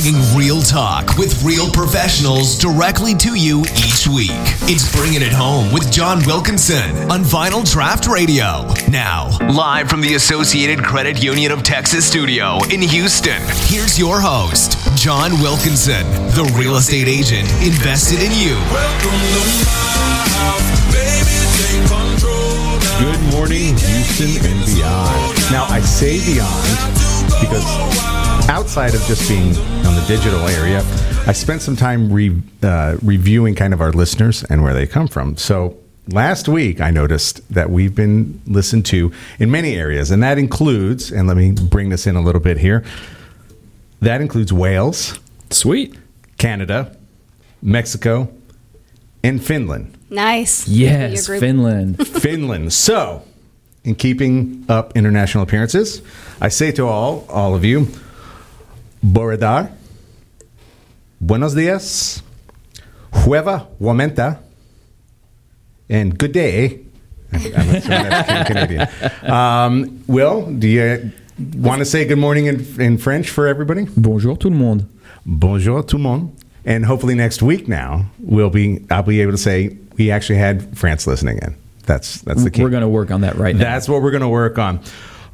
bringing real talk with real professionals directly to you each week. It's Bringing It Home with John Wilkinson on Vinyl Draught Radio. Now, live from the Associated Credit Union of Texas studio in Houston, here's your host, John Wilkinson, the real estate agent invested in you. Good morning, Houston and beyond. Now, I say beyond because outside of just being on the digital area, I spent some time re, uh, reviewing kind of our listeners and where they come from. So last week, I noticed that we've been listened to in many areas, and that includes, and let me bring this in a little bit here, that includes Wales, Sweet. Canada, Mexico, and Finland. Nice. Yes, Finland. Finland. So, in keeping up international appearances, I say to all, all of you, Bore da, buenos dias, hueva wamenta, and good day. I'm assuming that's Canadian. Um, Will, do you want to say good morning in, in French for everybody? Bonjour tout le monde. Bonjour tout le monde. And hopefully next week now we'll be I'll be able to say we actually had France listening in. That's that's the key. We're going to work on that right now. That's what we're going to work on.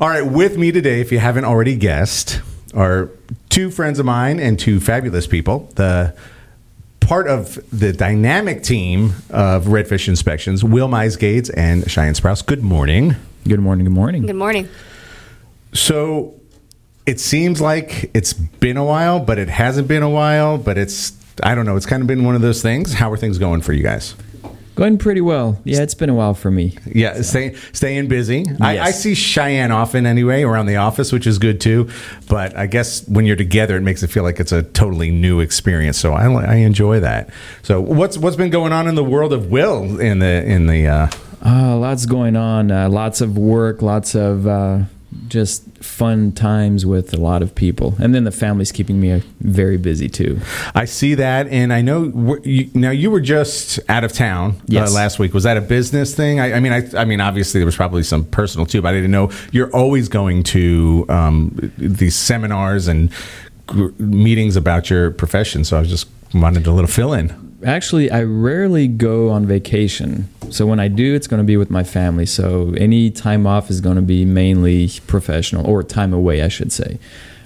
All right, with me today, if you haven't already guessed, are two friends of mine and two fabulous people. The part of the dynamic team of Redfish Inspections, Will Gates and Cheyenne Sprouse. Good morning. Good morning. Good morning. Good morning. So it seems like it's been a while, but it hasn't been a while. But it's I don't know. It's kind of been one of those things. How are things going for you guys? Going pretty well. Yeah, it's been a while for me. Yeah, stay, staying busy. I, Yes. I see Cheyenne often anyway around the office, which is good too. But I guess when you're together, it makes it feel like it's a totally new experience. So I, I enjoy that. So what's what's been going on in the world of Will in the in the uh, Uh, lots going on. Uh, lots of work. Lots of uh, just fun times with a lot of people. And then the family's keeping me uh, very busy too. I see that, and I know you, now you were just out of town Yes. uh, last week. Was that a business thing? I, I mean, I, I mean, obviously there was probably some personal too, but I didn't know you're always going to um, these seminars and gr- meetings about your profession. So I was just wanted a little fill in. Actually, I rarely go on vacation. So when I do, it's going to be with my family. So any time off is going to be mainly professional or time away, I should say.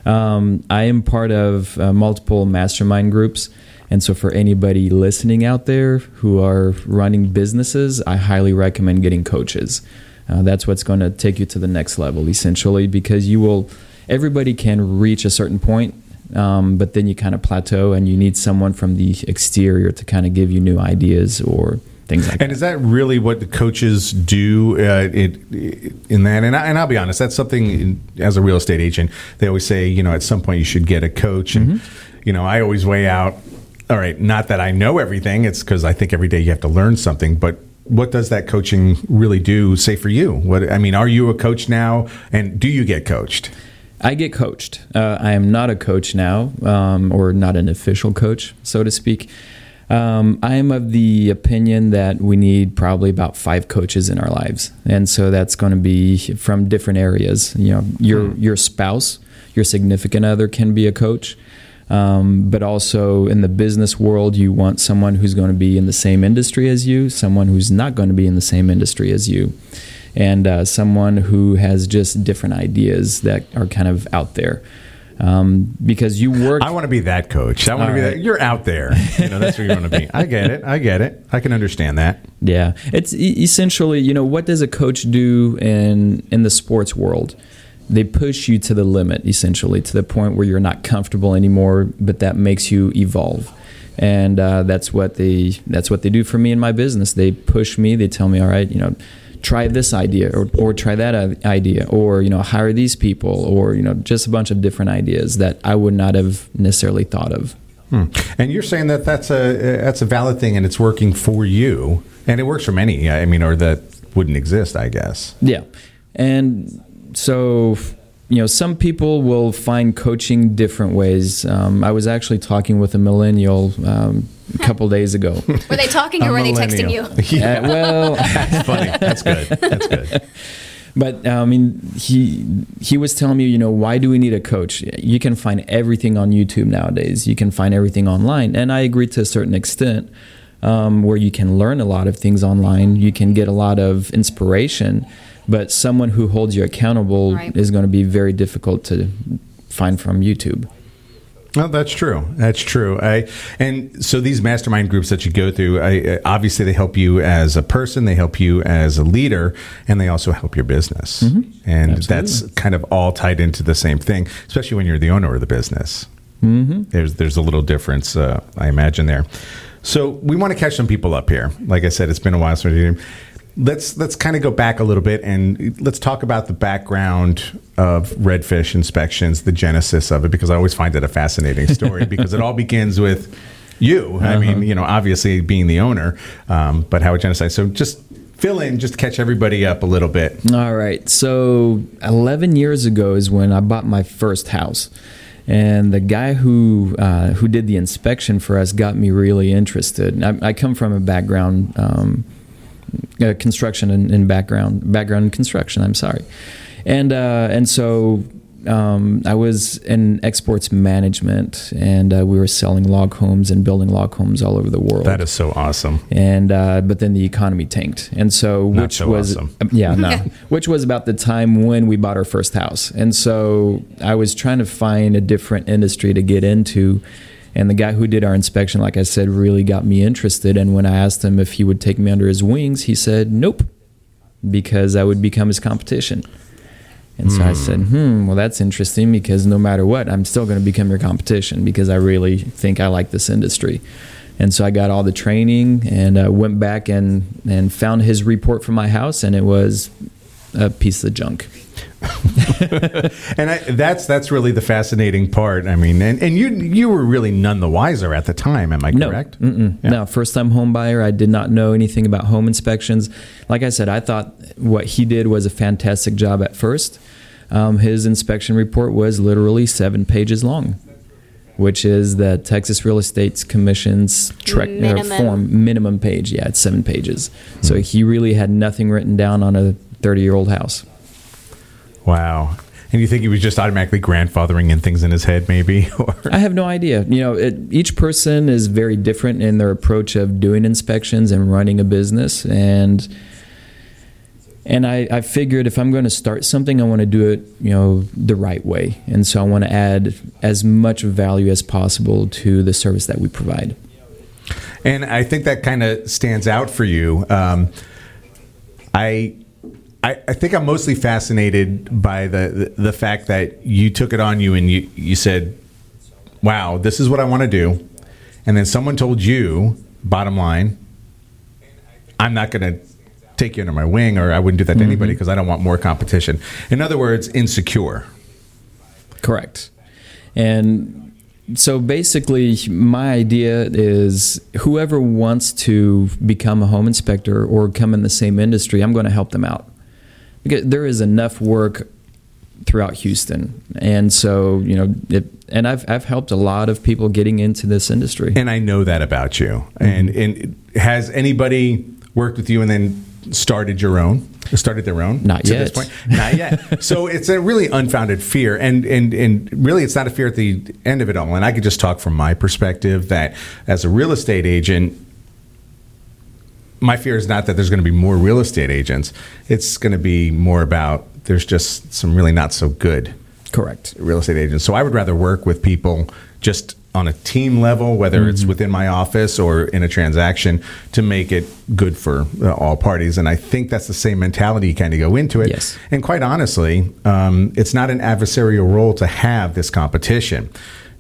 Um, I am part of uh, multiple mastermind groups. And so for anybody listening out there who are running businesses, I highly recommend getting coaches. Uh, that's what's going to take you to the next level, essentially, because you will, everybody can reach a certain point um, but then you kind of plateau and you need someone from the exterior to kind of give you new ideas or things like that. And is that really what the coaches do uh, it, in that? And, I, and I'll be honest, that's something in, as a real estate agent, they always say, you know, at some point you should get a coach. And, you know, I always weigh out, all right, not that I know everything, it's because I think every day you have to learn something, but what does that coaching really do, say, for you? What I mean, are you a coach now, and do you get coached? I get coached. Uh, I am not a coach now, um, or not an official coach, so to speak. Um, I am of the opinion that we need probably about five coaches in our lives, and so that's going to be from different areas. You know, your your spouse, your significant other can be a coach, um, but also in the business world, you want someone who's going to be in the same industry as you, someone who's not going to be in the same industry as you and uh, someone who has just different ideas that are kind of out there. Um, because you work. I want to be that coach. I want to be right. that. You're out there. You know, that's where you want to be. I get it. I get it. I can understand that. Yeah, it's essentially, you know, what does a coach do in in the sports world? They push you to the limit, essentially, to the point where you're not comfortable anymore, but that makes you evolve. And uh, that's what they that's what they do for me in my business. They push me. They tell me, all right, you know, try this idea or, or try that idea or you know hire these people or you know just a bunch of different ideas that I would not have necessarily thought of. Hmm. And you're saying that that's a that's a valid thing, and it's working for you, and it works for many. I mean, or that wouldn't exist, I guess. Yeah. And so, you know, some people will find coaching different ways. Um, I was actually talking with a millennial um, a couple days ago. Were they talking or were they texting you? Yeah, Uh, well, that's funny. That's good. That's good. But uh, I mean, he he was telling me, you know, why do we need a coach? You can find everything on YouTube nowadays. You can find everything online, and I agree to a certain extent. Um, where you can learn a lot of things online, you can get a lot of inspiration, but someone who holds you accountable Right. is going to be very difficult to find from YouTube. No, that's true. That's true. I and so these mastermind groups that you go through, I, obviously they help you as a person, they help you as a leader, and they also help your business. And that's kind of all tied into the same thing, especially when you're the owner of the business. Mm-hmm. There's there's a little difference, uh, I imagine there. So we want to catch some people up here. Like I said, it's been a while since we did. Let's let's kind of go back a little bit and let's talk about the background of redfish inspections, the genesis of it, because I always find it a fascinating story because it all begins with you. I mean, you know, obviously being the owner, um, but how it genocide. So just fill in, just catch everybody up a little bit. All right. So 11 years ago is when I bought my first house. And the guy who uh, who did the inspection for us got me really interested. I, I come from a background, um, uh, construction and, and background background in construction. I'm sorry, and uh, and so um, I was in exports management, and uh, we were selling log homes and building log homes all over the world That is so awesome. and uh, but then the economy tanked, and so Not which so was awesome. yeah no, which was about the time when we bought our first house, and so I was trying to find a different industry to get into, and the guy who did our inspection, like I said, really got me interested. And when I asked him if he would take me under his wings, he said nope, because I would become his competition. And so I said, hmm, well, that's interesting because no matter what, I'm still going to become your competition because I really think I like this industry. And so I got all the training and uh, went back and, and found his report from my house, and it was a piece of junk. And I, that's that's really the fascinating part. I mean, and, and you you were really none the wiser at the time. Am I correct? Mm-mm. no. First time home buyer. I did not know anything about home inspections. Like I said, I thought what he did was a fantastic job at first. Um, his inspection report was literally seven pages long, which is the Texas Real Estate Commission's TREC, Minimum. form minimum page. Yeah, it's seven pages. So Hmm. he really had nothing written down on a thirty-year-old house. Wow. And you think he was just automatically grandfathering in things in his head, maybe? Or I have no idea. You know, it, each person is very different in their approach of doing inspections and running a business, and and I, I figured if I'm going to start something, I want to do it, you know, the right way, and so I want to add as much value as possible to the service that we provide. And I think that kind of stands out for you. Um, I, I, I think I'm mostly fascinated by the, the the fact that you took it on you and you you said, "Wow, this is what I want to do," and then someone told you, bottom line, I'm not going to take you under my wing, or I wouldn't do that to mm-hmm. anybody because I don't want more competition. In other words, insecure. Correct. And so basically, my idea is whoever wants to become a home inspector or come in the same industry, I'm going to help them out. Because there is enough work throughout Houston. And so, you know, it, and I've, I've helped a lot of people getting into this industry. And I know that about you. Mm-hmm. And and has anybody worked with you and then started your own? Started their own? Not to yet. This point? Not yet. so it's a really unfounded fear, and and and really, it's not a fear at the end of it all. And I could just talk from my perspective that as a real estate agent. My fear is not that there's going to be more real estate agents. It's going to be more about there's just some really not so good Correct. real estate agents. So I would rather work with people just on a team level, whether it's Mm-hmm. within my office or in a transaction, to make it good for uh, all parties. And I think that's the same mentality you kind of go into it. Yes. And quite honestly, um, it's not an adversarial role to have this competition.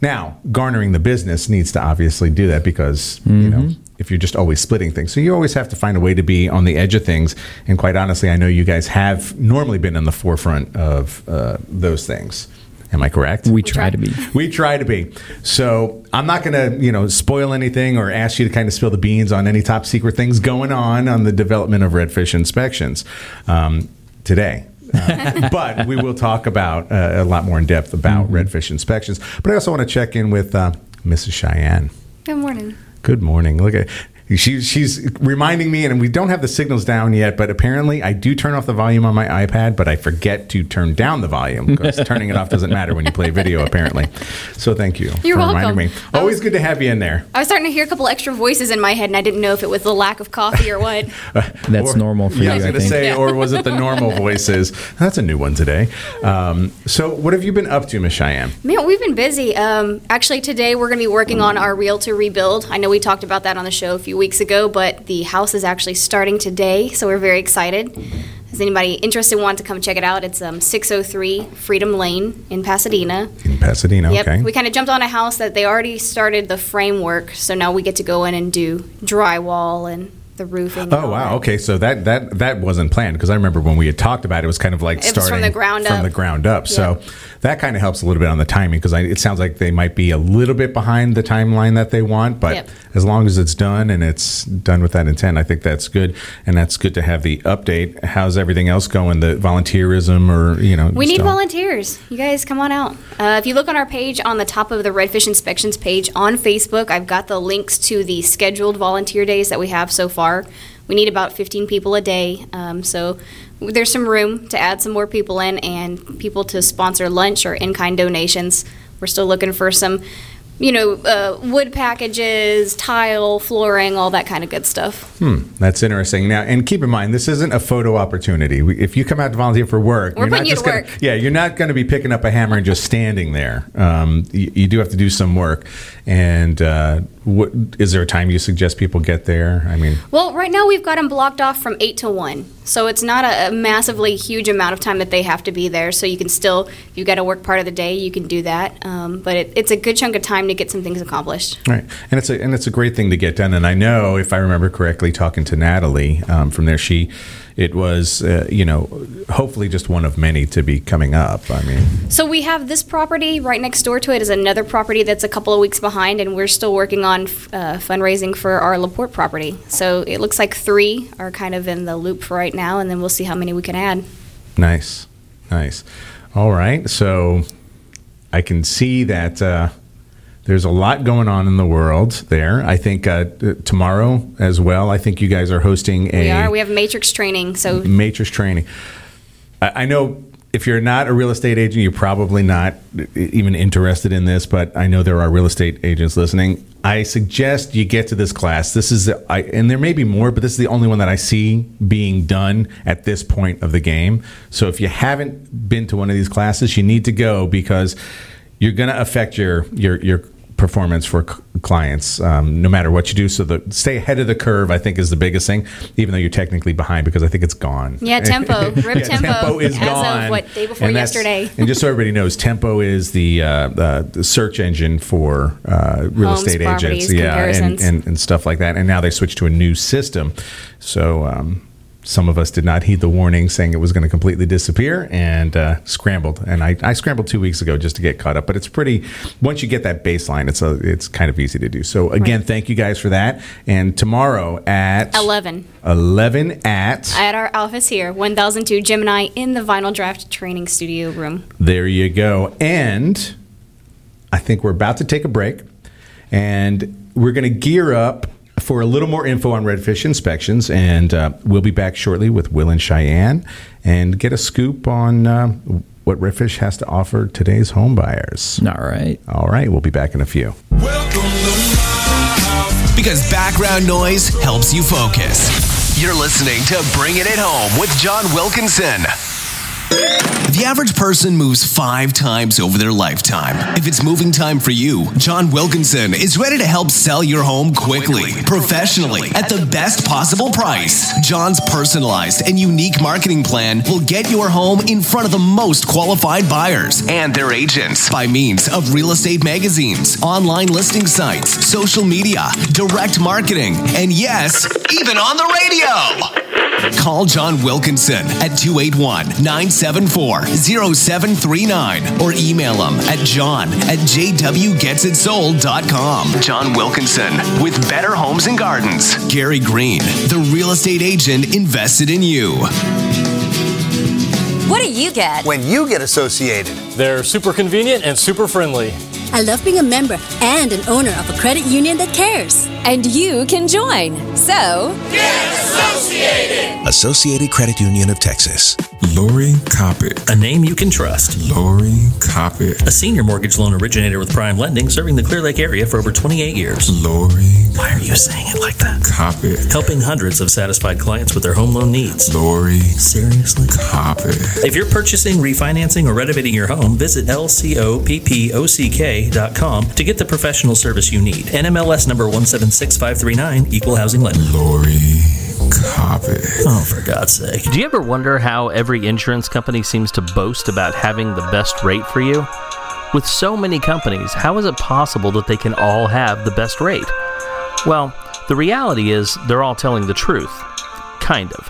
Now, garnering the business needs to obviously do that because, you know, if you're just always splitting things. So you always have to find a way to be on the edge of things. And quite honestly, I know you guys have normally been in the forefront of uh, those things. Am I correct? We try to be. We try to be. So I'm not going to, you know, spoil anything or ask you to kind of spill the beans on any top secret things going on on the development of redfish inspections um, today. Uh, but we will talk about uh, a lot more in depth about redfish inspections. But I also want to check in with uh, Mrs. Cheyenne. Good morning. Good morning. Look at She, she's reminding me, and we don't have the signals down yet, but apparently I do turn off the volume on my iPad, but I forget to turn down the volume because turning it off doesn't matter when you play video, apparently. So thank you You're for welcome. reminding me. Always was- good to have you in there. I was starting to hear a couple extra voices in my head, and I didn't know if it was the lack of coffee or what. That's Or- normal for yeah, I you, was I going to say, Yeah. or was it the normal voices? That's a new one today. Um, so, what have you been up to, Miss Cheyenne? Man, we've been busy. Um, actually, today we're going to be working on our Realtor rebuild. I know we talked about that on the show a few weeks ago, but the house is actually starting today, so we're very excited. Is anybody interested want to come check it out? It's um, 603 Freedom Lane in Pasadena. In Pasadena, Yep. okay. We kind of jumped on a house that they already started the framework, so now we get to go in and do drywall and the roofing. Oh wow! Okay, so that that that wasn't planned because I remember when we had talked about it, it was kind of like It was from starting the ground from up. the ground up. So that kind of helps a little bit on the timing because it sounds like they might be a little bit behind the timeline that they want, but Yep. as long as it's done and it's done with that intent, I think that's good, and that's good to have the update. How's everything else going? The volunteerism, or you know, We need volunteers. You guys come on out. Uh, if you look on our page on the top of the Redfish Inspections page on Facebook, I've got the links to the scheduled volunteer days that we have so far. We need about 15 people a day, um, so there's some room to add some more people in and people to sponsor lunch or in-kind donations. We're still looking for some, you know, uh, wood packages, tile, flooring, all that kind of good stuff. Hmm, that's interesting. Now, and keep in mind, this isn't a photo opportunity. We- If you come out to volunteer for work, We're you're not you just to gonna, work. yeah, you're not going to be picking up a hammer and just standing there. Um, you, you do have to do some work. And uh, what, is there a time you suggest people get there? I mean, Well, right now we've got them blocked off from 8 to 1. So it's not a, massively huge amount of time that they have to be there. So you can still, if you've got to work part of the day, you can do that. Um, but it, it's a good chunk of time to get some things accomplished. Right, and it's a and it's a great thing to get done. And I know, if I remember correctly, talking to Natalie um, from there, she it was uh, you know hopefully just one of many to be coming up. I mean, So we have this property right next door to it is another property that's a couple of weeks behind, and we're still working on f- uh, fundraising for our La Porte property. So it looks like three are kind of in the loop for right now, and then we'll see how many we can add. nice, nice. All right, so I can see that. Uh, there's a lot going on in the world there. I think uh, tomorrow as well. I think you guys are hosting a We are. We have matrix training. So matrix training. I, I know if you're not a real estate agent, you're probably not even interested in this, but I know there are real estate agents listening. I suggest you get to this class. This is, the, I, and there may be more, but this is the only one that I see being done at this point of the game. So if you haven't been to one of these classes, you need to go because you're going to affect your your your performance for c- clients um, no matter what you do. So the stay ahead of the curve i think is the biggest thing even though you're technically behind because i think it's gone. Yeah, Tempo. Rip Yeah, Tempo is as of, gone. what, day before And yesterday. and just so everybody knows tempo is the uh, uh, the search engine for uh, real Homes, estate agents. yeah and, and, and stuff like that. And now they switched to a new system. So um, some of us did not heed the warning saying it was going to completely disappear and uh, scrambled. And I, I scrambled two weeks ago just to get caught up. But it's pretty. Once you get that baseline, it's a, it's kind of easy to do. So again, thank you guys for that. And tomorrow at 11 11 at at our office here, 1002 Gemini in the Vinyl Draught Training Studio room. There you go. And I think we're about to take a break and we're going to gear up for a little more info on redfish inspections. And uh, we'll be back shortly with Will and Cheyenne and get a scoop on uh, what redfish has to offer today's home buyers. All right. All right, we'll be back in a few. Because background noise helps you focus. You're listening to Bringing It Home with John Wilkinson. The average person moves five times over their lifetime. If it's moving time for you, John Wilkinson is ready to help sell your home quickly, professionally, at the best possible price. John's personalized and unique marketing plan will get your home in front of the most qualified buyers and their agents by means of real estate magazines, online listing sites, social media, direct marketing, and yes, even on the radio. Call John Wilkinson at 281 974 0739 or email him at john at jwgetsitsold.com. John Wilkinson with Better Homes and Gardens. Gary Greene, the real estate agent invested in you. What do you get? when you get associated. They're super convenient and super friendly. I love being a member and an owner of a credit union that cares. And you can join. So, get associated! Associated Credit Union of Texas. Lori Coppock. A name you can trust. Lori Coppock. A senior mortgage loan originator with Prime Lending serving the Clear Lake area for over 28 years. Lori Why are you saying it like that? Coppock. Helping hundreds of satisfied clients with their home loan needs. Lori Seriously? Coppock. If you're purchasing, refinancing, or renovating your home, visit lcoppock.com to get the professional service you need. NMLS number 176539, Equal Housing Lender. Lori Coppock. Oh, for God's sake. Do you ever wonder how every insurance company seems to boast about having the best rate for you? With so many companies, how is it possible that they can all have the best rate? Well, the reality is they're all telling the truth. Kind of.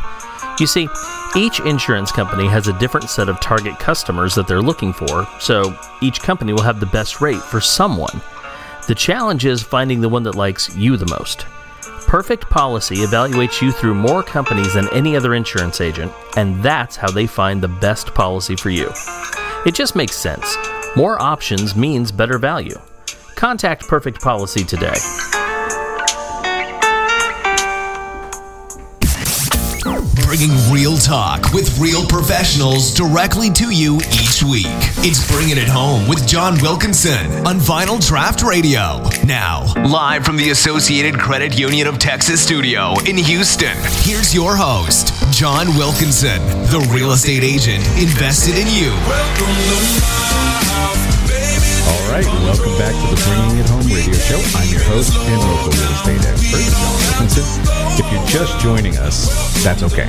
You see, each insurance company has a different set of target customers that they're looking for, so each company will have the best rate for someone. The challenge is finding the one that likes you the most. Perfect Policy evaluates you through more companies than any other insurance agent, and that's how they find the best policy for you. It just makes sense. More options means better value. Contact Perfect Policy today. Bringing real talk with real professionals directly to you each week. It's Bringing It Home with John Wilkinson on Vinyl Draught Radio. Now, live from the Associated Credit Union of Texas studio in Houston, here's your host, John Wilkinson, the real estate agent invested in you. All right, welcome back to the Bringing It Home radio show. I'm your host and local real estate expert, John Wilkinson. Just joining us, that's okay.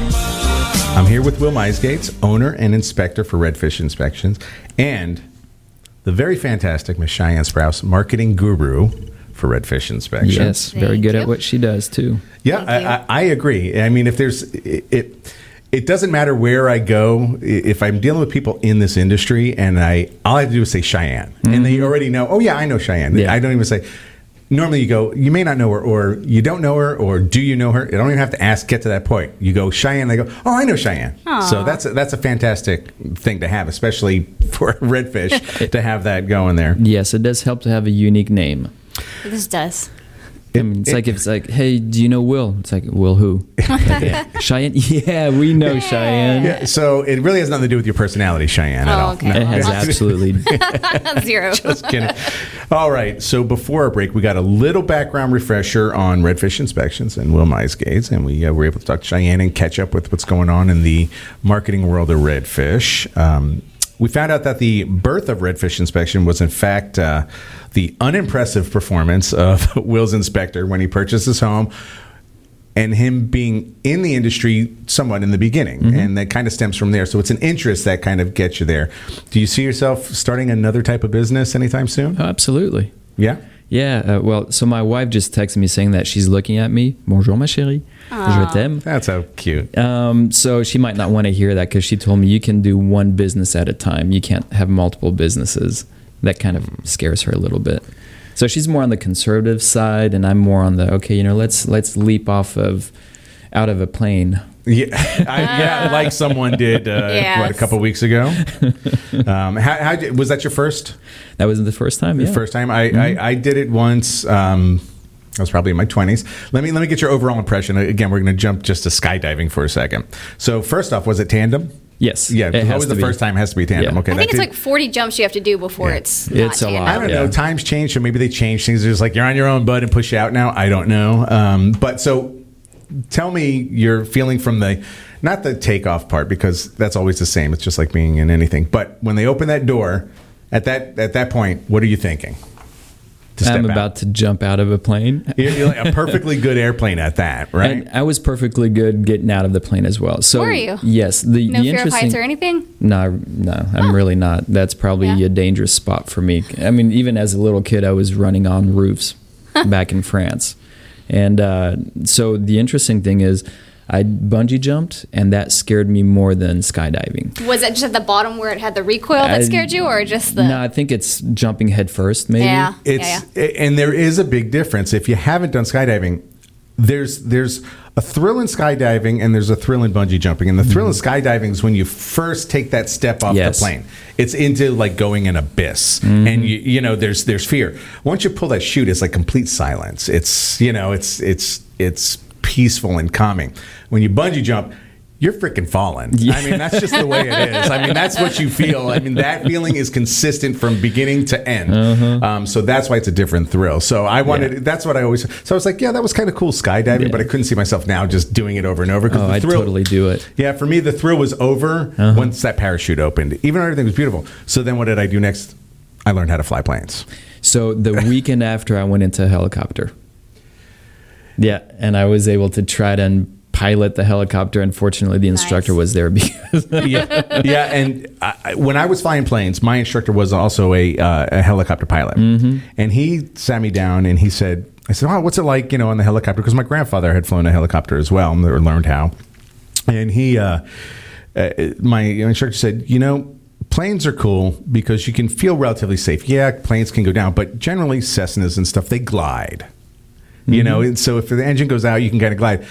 I'm here with Will Misgates, owner and inspector for Redfish Inspections, and the very fantastic Miss Cheyenne Sprouse, marketing guru for Redfish Inspections. Yes, very Thank good you. at what she does too. Yeah, I. I, I agree. I mean, if there's it, it, it doesn't matter where I go. If I'm dealing with people in this industry, and I all I have to do is say Cheyenne, and they mm-hmm. already know. Oh yeah, I know Cheyenne. Yeah. I don't even say. Normally, you go. You may not know her, or you don't know her, or do you know her? You don't even have to ask. Get to that point. You go Cheyenne. They go. Oh, I know Cheyenne. So that's a, that's a fantastic thing to have, especially for redfish to have that going there. Yes, it does help to have a unique name. This does. I mean, it's like if it's like, hey, do you know Will? It's like, Will who? Like, Cheyenne? Yeah, we know Cheyenne. Yeah, so it really has nothing to do with your personality, Cheyenne, at Oh, all. okay. It has absolutely. Zero. Just kidding. All right. So before our break, we got a little background refresher on redfish inspections and Will Gates, and we uh, were able to talk to Cheyenne and catch up with what's going on in the marketing world of redfish. Um, we found out that the birth of redfish inspection was, in fact, uh, the unimpressive performance of Will's inspector when he purchased his home and him being in the industry somewhat in the beginning. And that kind of stems from there. So it's an interest that kind of gets you there. Do you see yourself starting another type of business anytime soon? Oh, absolutely. Yeah. Yeah. Uh, well, so my wife just texted me saying that she's looking at me. Bonjour, ma chérie. Je t'aime. That's so cute. Um, so she might not want to hear that because she told me you can do one business at a time. You can't have multiple businesses. That kind of scares her a little bit. So she's more on the conservative side, and I'm more on the okay. You know, let's let's leap off of out of a plane. Yeah, I, yeah, like someone did uh, what a Yes. couple weeks ago. Um, how, how did- was that your first That wasn't the first time. Yeah. first time? I, I, I did it once. Um, I was probably in my twenties. Let me let me get your overall impression. Again, we're going to jump just to skydiving for a second. So first off, was it tandem? Yes. Yeah, It has always to the be. first time has to be tandem. Yeah. Okay, I think it's did- like 40 jumps you have to do before Yeah. it's not It's a lot. I don't know. Times change, so maybe they change things. It's like you're on your own, bud, and push you out now. I don't know. Um, but so, tell me your feeling from the not the takeoff part because that's always the same. It's just like being in anything. But when they open that door, at that at that point, what are you thinking? To I'm step out? about to jump out of a plane. You're, you're like a perfectly good airplane at that, right? And I was perfectly good getting out of the plane as well. So Were you? Yes. The, No the fear of heights or anything? No, no, I'm really not. That's probably Yeah. a dangerous spot for me. I mean, even as a little kid, I was running on roofs back in France. And uh, so the interesting thing is, I bungee jumped, and that scared me more than skydiving. Was it just at the bottom where it had the recoil that I- scared you, or just the? No, I think it's jumping head first, maybe. yeah, It's yeah, yeah. and there is a big difference. If you haven't done skydiving, there's there's a thrill in skydiving and there's a thrill in bungee jumping. And the thrill in mm-hmm. skydiving is when you first take that step off Yes. the plane. It's into like going an abyss, mm-hmm. and you you know there's there's fear. Once you pull that chute, it's like complete silence. It's you know it's it's it's peaceful and calming. When you bungee jump. You're freaking falling. I mean, that's just the way it is. I mean, that's what you feel. I mean, that feeling is consistent from beginning to end. Um, so that's why it's a different thrill. So I wanted. That's what I always. So I was like, yeah, that was kind of cool skydiving, but I couldn't see myself now just doing it over and over. 'cause Oh, I'd totally do it. yeah, for me, the thrill was over once that parachute opened. Even though everything was beautiful. So then, what did I do next? I learned how to fly planes. So the weekend after, I went into a helicopter. Yeah, and I was able to try to and pilot the helicopter. Unfortunately, the instructor Nice. was there because yeah, yeah. And I, I- when I was flying planes, my instructor was also a, uh, a helicopter pilot, and he sat me down and he said, "I said, oh, what's it like, you know, on the helicopter?" Because my grandfather had flown a helicopter as well, and learned how. And he, uh, uh, my instructor said, you know. Planes are cool because you can feel relatively safe. Yeah, planes can go down, but generally Cessnas and stuff they glide. You know, so if the engine goes out, you can kind of glide.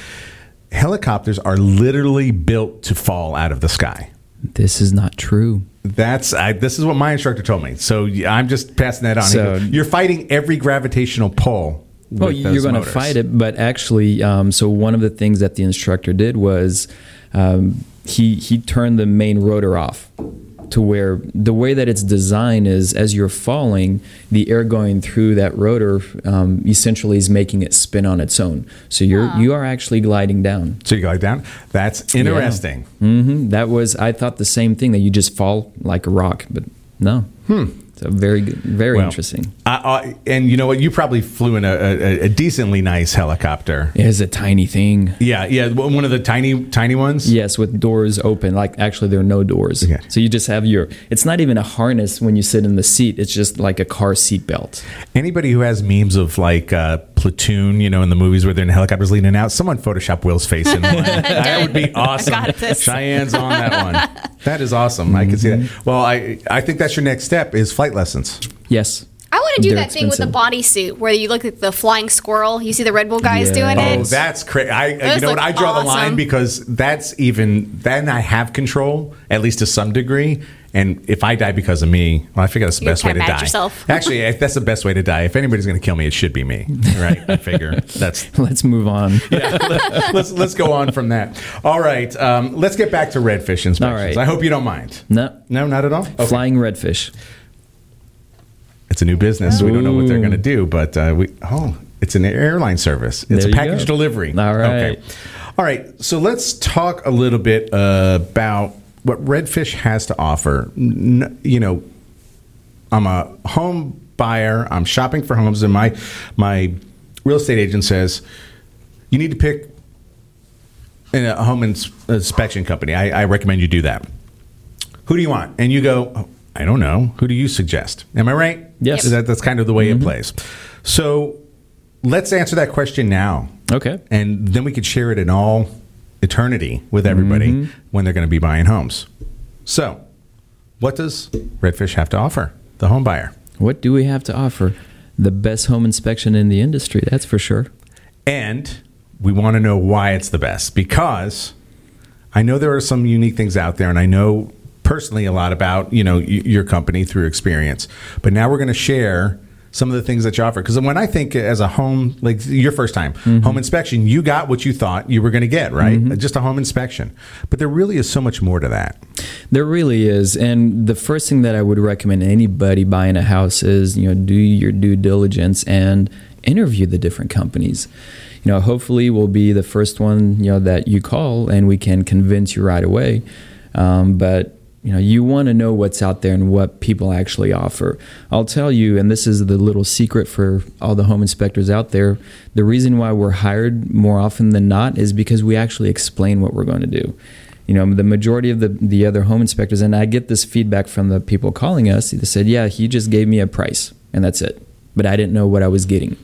Helicopters are literally built to fall out of the sky. this is not true. That's I, this is what my instructor told me. So I'm just passing that on. So- You're fighting every gravitational pull. Well, you're going to fight it, but actually, um, so one of the things that the instructor did was um, he he turned the main rotor off to where the way that it's designed is as you're falling, the air going through that rotor um, essentially is making it spin on its own. So you're you are actually gliding down. So you glide down. That's interesting. hmm That was I thought the same thing that you just fall like a rock, but no. Hmm. So very good, very Well, interesting. I, I, and you know what? You probably flew in a, a, a decently nice helicopter. It is a tiny thing. Yeah, yeah. One of the tiny, tiny ones. Yes, with doors open. Like actually, there are no doors. Okay. So you just have your. It's not even a harness when you sit in the seat. It's just like a car seat belt. Anybody who has memes of like uh, platoon, you know, in the movies where they're in helicopters leaning out, someone Photoshop Will's face in one. that would be awesome. Cheyenne's on that one. That is awesome. I can see that. Well, I I think that's your next step is flight lessons. Yes. I want to do They're that thing with the expensive. bodysuit where you look at the flying squirrel. You see the Red Bull guys Yeah. doing Oh, it. that's crazy! I you know what? look I draw the line awesome. because that's even then I have control at least to some degree. And if I die because of me, well, I figure that's the You're best way to kinda mad die. yourself. Actually, if that's the best way to die. If anybody's going to kill me, it should be me, right? I figure that's Let's move on. Yeah, let's let's go on from that. All right, um, let's get back to redfish inspections. All right. I hope you don't mind. No. No, not at all. Okay. Flying redfish. It's a new business. We don't know what they're going to do, but uh, we oh, it's an airline service. It's There a package delivery. All right. Okay. All right. So let's talk a little bit uh, about what Redfish has to offer. N- you know, I'm a home buyer. I'm shopping for homes, and my my real estate agent says you need to pick a home ins- inspection company. I, I recommend you do that. Who do you want? And you go, I don't know. Who do you suggest? Am I right? Yes. That, that's kind of the way it mm-hmm. plays. So let's answer that question now. Okay. And then we could share it in all eternity with everybody mm-hmm. when they're going to be buying homes. So, what does Redfish have to offer the home buyer? What do we have to offer? The best home inspection in the industry. That's for sure. And we want to know why it's the best because I know there are some unique things out there, and I know personally a lot about you know y- your company through experience. But now we're going to share some of the things that you offer because when I think as a home like your first time home inspection, you got what you thought you were going to get, right? Just a home inspection. But there really is so much more to that. There really is. And the first thing that I would recommend anybody buying a house is, you know, do your due diligence and interview the different companies. You know, hopefully we'll be the first one, you know, that you call and we can convince you right away. Um, but you know, you want to know what's out there and what people actually offer. I'll tell you, and this is the little secret for all the home inspectors out there. The reason why we're hired more often than not is because we actually explain what we're going to do you know the majority of the the other home inspectors and i get this feedback from the people calling us they said yeah he just gave me a price and that's it but i didn't know what i was getting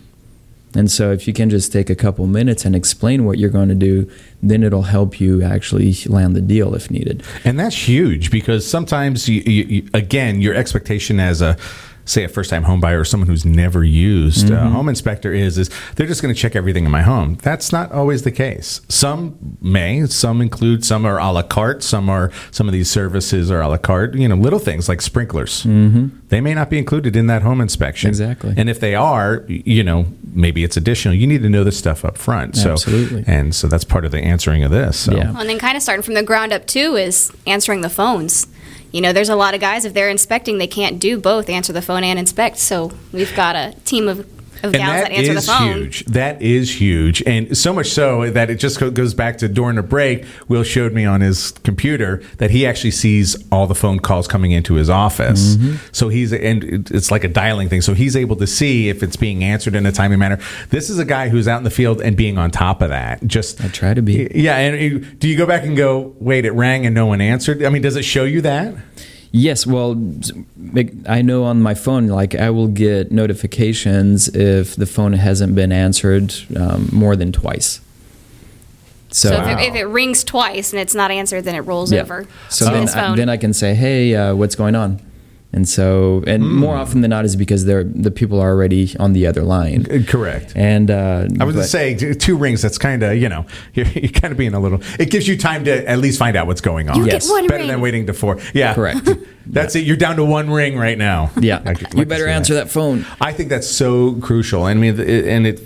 and so if you can just take a couple minutes and explain what you're going to do then it'll help you actually land the deal if needed. And that's huge because sometimes, you, you, again, your expectation as a say a first time home buyer or someone who's never used a home inspector is is they're just going to check everything in my home. That's not always the case. Some may, some include, some are a la carte, some are some of these services are a la carte. You know, little things like sprinklers. Mm-hmm. They may not be included in that home inspection. Exactly. And if they are, you know, maybe it's additional. You need to know this stuff up front. So Absolutely. and so that's part of the answering of this. So. Yeah. Well, and then kind of starting from the ground up too is answering the phones. You know, there's a lot of guys if they're inspecting, they can't do both, answer the phone and inspect. So we've got a team of, of gals that, answer the phone. huge. That is huge, and so much so that it just goes back to during a break. Will showed me on his computer that he actually sees all the phone calls coming into his office. Mm-hmm. So he's and it's like a dialing thing. So he's able to see if it's being answered in a timely manner. This is a guy who's out in the field and being on top of that. Just I try to be. Yeah, and do you go back and go, wait, it rang and no one answered? I mean, does it show you that? Yes, well, I know on my phone, like I will get notifications if the phone hasn't been answered um, more than twice. So, So, if, it, if it rings twice and it's not answered, then it rolls yeah. over So then, I, then I can say, "Hey, uh, what's going on?" And so, and Hmm. more often than not, is because they're the people are already on the other line. Correct. And uh, I was going to say two rings. That's kind of you know you're, you're kind of being a little. It gives you time to at least find out what's going on. You get Yes. one better ring. than waiting to four. Yeah, Correct. That's it. You're down to one ring right now. yeah, I could- you better answer that phone. I think that's so crucial. I mean, and it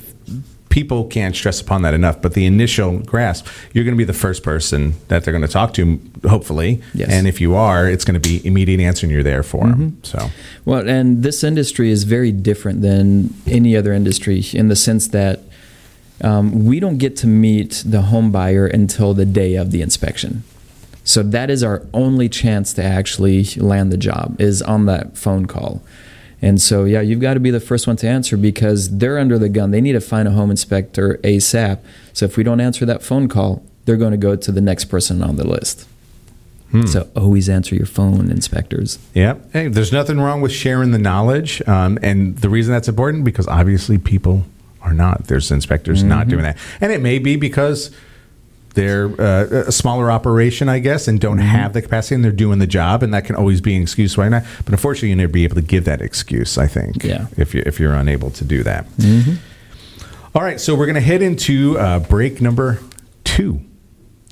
people can't stress upon that enough. But the initial grasp, you're going to be the first person that they're going to talk to, hopefully. Yes. And if you are, it's going to be immediate answer, and you're there for Mm-hmm. them. So. Well, and this industry is very different than any other industry in the sense that um, we don't get to meet the home buyer until the day of the inspection. So that is our only chance to actually land the job is on that phone call. And so, yeah, you've got to be the first one to answer because they're under the gun. They need to find a home inspector ASAP. So if we don't answer that phone call, they're going to go to the next person on the list. So always answer your phone, inspectors. Yeah. Hey, there's nothing wrong with sharing the knowledge. Um, and the reason that's important because obviously people are not. There's inspectors not doing that. And it may be because they're uh, a smaller operation, I guess, and don't have the capacity and they're doing the job. And that can always be an excuse why not. But unfortunately, you never be able to give that excuse, I think, Yeah. if, you, if you're unable to do that. All right. So we're going to head into uh, break number two.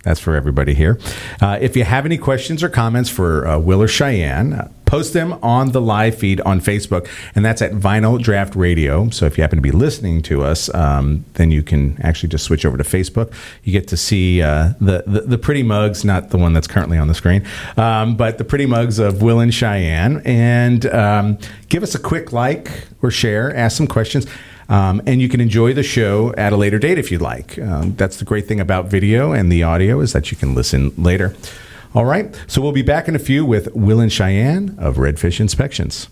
That's for everybody here. Uh, if you have any questions or comments for uh, Will or Cheyenne, post them on the live feed on Facebook, and that's at Vinyl Draught Radio. So if you happen to be listening to us, um, then you can actually just switch over to Facebook. You get to see uh, the, the the pretty mugs, not the one that's currently on the screen, um, but the pretty mugs of Will and Cheyenne, and um, give us a quick like or share, ask some questions. Um, and you can enjoy the show at a later date if you'd like. Um, that's the great thing about video and the audio is that you can listen later. All right, so we'll be back in a few with Will and Cheyenne of Redfish Inspections.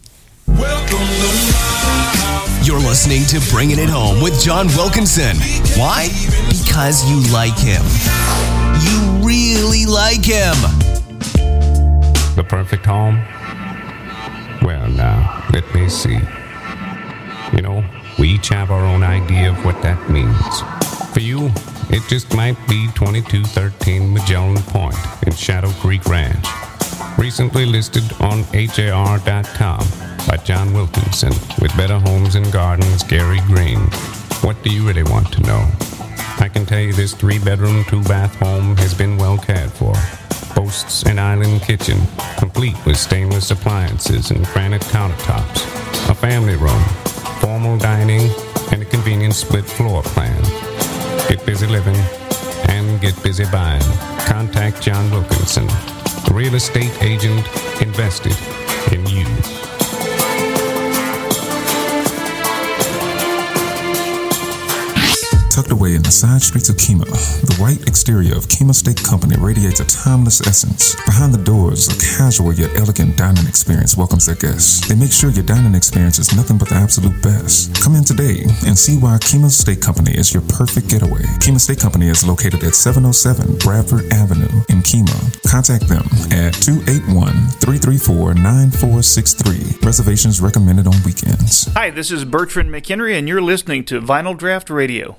You're listening to Bringing It Home with John Wilkinson. Why? Because you like him. You really like him. The perfect home? Well, now, let me see. You know, we each have our own idea of what that means. For you, it just might be 2213 Magellan Point in Shadow Creek Ranch. Recently listed on HAR.com by John Wilkinson with Better Homes and Gardens, Gary Greene. What do you really want to know? I can tell you this three bedroom, two bath home has been well cared for. Boasts an island kitchen, complete with stainless appliances and granite countertops, a family room, formal dining, and a convenient split floor plan. Get busy living and get busy buying. Contact John Wilkinson, real estate agent invested in you. Tucked away in the side streets of Kemah, the white exterior of Kemah Steak Company radiates a timeless essence. Behind the doors, a casual yet elegant dining experience welcomes their guests. They make sure your dining experience is nothing but the absolute best. Come in today and see why Kemah Steak Company is your perfect getaway. Kemah Steak Company is located at 707 Bradford Avenue in Kemah. Contact them at 281-334-9463. Reservations recommended on weekends. Hi, this is Bertrand McHenry, and you're listening to Vinyl Draught Radio.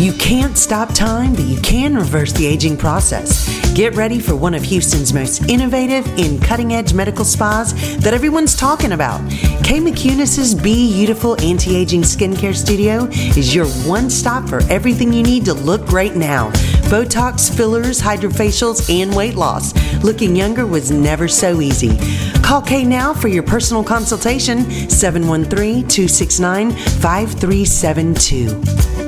You can't stop time, but you can reverse the aging process. Get ready for one of Houston's most innovative and cutting edge medical spas that everyone's talking about. Kay McCunis's Be Beautiful Anti Aging Skincare Studio is your one stop for everything you need to look great now Botox, fillers, hydrofacials, and weight loss. Looking younger was never so easy. Call Kay now for your personal consultation 713 269 5372.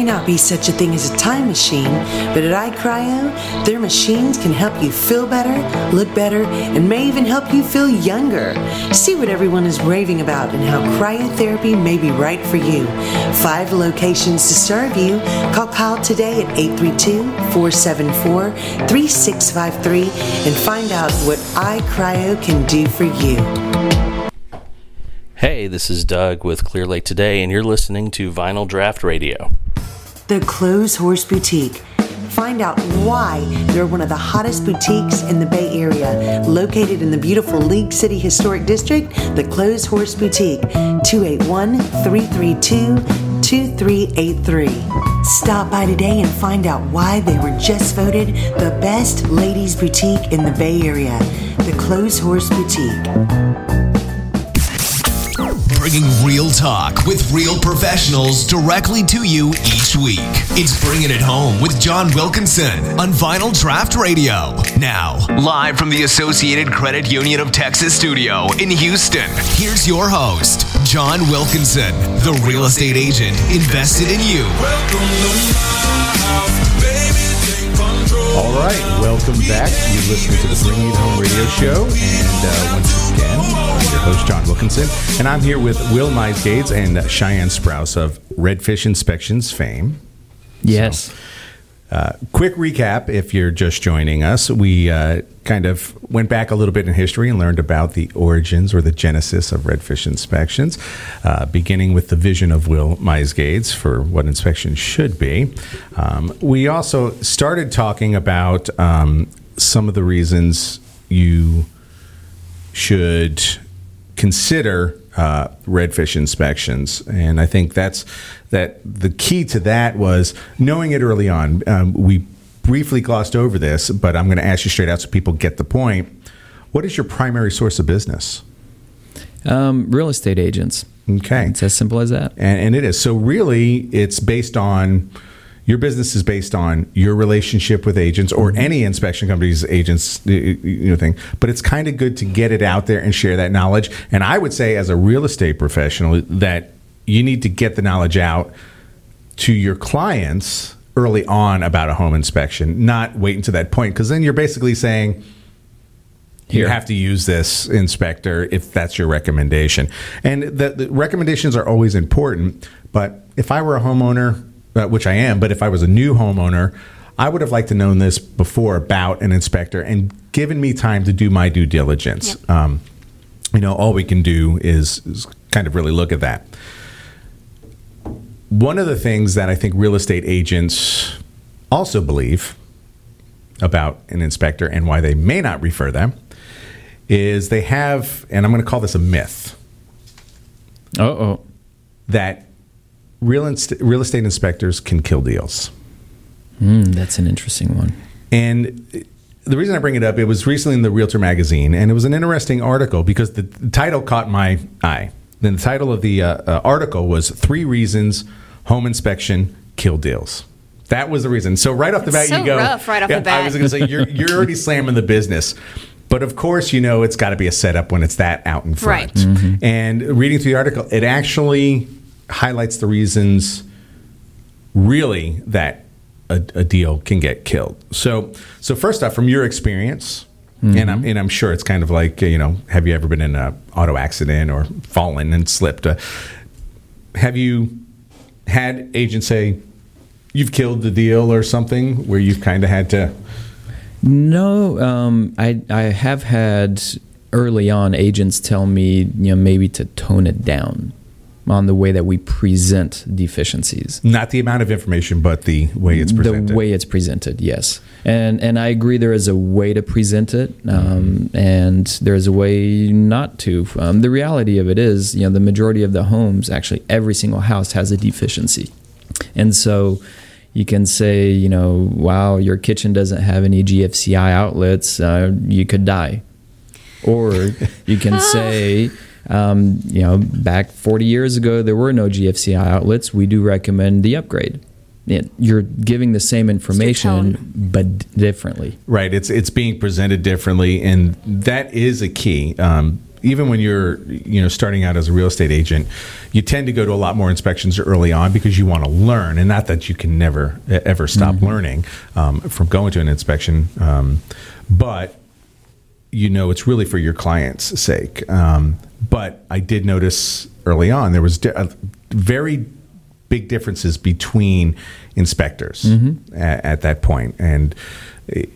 May not be such a thing as a time machine, but at iCryo, their machines can help you feel better, look better, and may even help you feel younger. See what everyone is raving about and how cryotherapy may be right for you. Five locations to serve you. Call Kyle today at 832 474 3653 and find out what iCryo can do for you. Hey, this is Doug with Clear Lake Today, and you're listening to Vinyl Draught Radio. The Clothes Horse Boutique. Find out why they're one of the hottest boutiques in the Bay Area. Located in the beautiful League City Historic District, the Clothes Horse Boutique, 281 332 2383. Stop by today and find out why they were just voted the best ladies' boutique in the Bay Area. The Clothes Horse Boutique. Bringing real talk with real professionals directly to you each week. It's Bringing It Home with John Wilkinson on Vinyl Draught Radio. Now, live from the Associated Credit Union of Texas studio in Houston, here's your host, John Wilkinson, the real estate agent invested in you. All right, welcome back. You're listening to the Bringing It Home radio show. And uh, once again, your host, John Wilkinson. And I'm here with Will Misegades and Cheyenne Sprouse of Redfish Inspections fame. Yes. So, uh, quick recap if you're just joining us. We uh, kind of went back a little bit in history and learned about the origins or the genesis of redfish inspections, uh, beginning with the vision of Will Misegades for what inspection should be. Um, we also started talking about um, some of the reasons you should consider uh, redfish inspections, and I think that's that. The key to that was knowing it early on. Um, we briefly glossed over this, but I'm going to ask you straight out so people get the point. What is your primary source of business? Um, real estate agents. Okay, it's as simple as that, and, and it is. So really, it's based on your business is based on your relationship with agents or mm-hmm. any inspection company's agents you know thing but it's kind of good to get it out there and share that knowledge. And i would say as a real estate professional that you need to get the knowledge out to your clients early on about a home inspection not wait until that point because then you're basically saying you have to use this inspector if that's your recommendation. And the, the recommendations are always important but if i were a homeowner uh, which I am, but if I was a new homeowner, I would have liked to known this before about an inspector and given me time to do my due diligence. Yep. Um, you know, all we can do is, is kind of really look at that. One of the things that I think real estate agents also believe about an inspector and why they may not refer them is they have, and I'm going to call this a myth. oh. That real, inst- real estate inspectors can kill deals. Mm, that's an interesting one. And the reason I bring it up, it was recently in the Realtor magazine, and it was an interesting article because the, the title caught my eye. Then the title of the uh, uh, article was Three Reasons Home Inspection Kill Deals. That was the reason. So right off the bat, so you go. rough right off yeah, the bat. I was going to say you're you're already slamming the business, but of course you know it's got to be a setup when it's that out in front. Right. Mm-hmm. And reading through the article, it actually highlights the reasons really that a, a, deal can get killed. So, so first off, from your experience, mm-hmm. and I'm and I'm sure it's kind of like you know, have you ever been in an auto accident or fallen and slipped? Uh, have you had agents say you've killed the deal or something where you've kind of had to? No, um, I I have had early on agents tell me you know maybe to tone it down on the way that we present deficiencies. Not the amount of information, but the way it's presented. The way it's presented, yes. And and I agree there is a way to present it, um, and there is a way not to. Um, the reality of it is, you know, the majority of the homes, actually every single house has a deficiency, and so You can say, you know, wow, your kitchen doesn't have any GFCI outlets. Uh, you could die. Or you can say, um, you know, back 40 years ago, there were no GFCI outlets. We do recommend the upgrade. It, you're giving the same information, but differently. Right. It's it's being presented differently, and that is a key. Um, even when you're you know starting out as a real estate agent, you tend to go to a lot more inspections early on because you want to learn, and not that you can never ever stop learning um, from going to an inspection, um, but you know it's really for your client's sake. Um, but I did notice early on there was di- a very big differences between inspectors at, at that point, and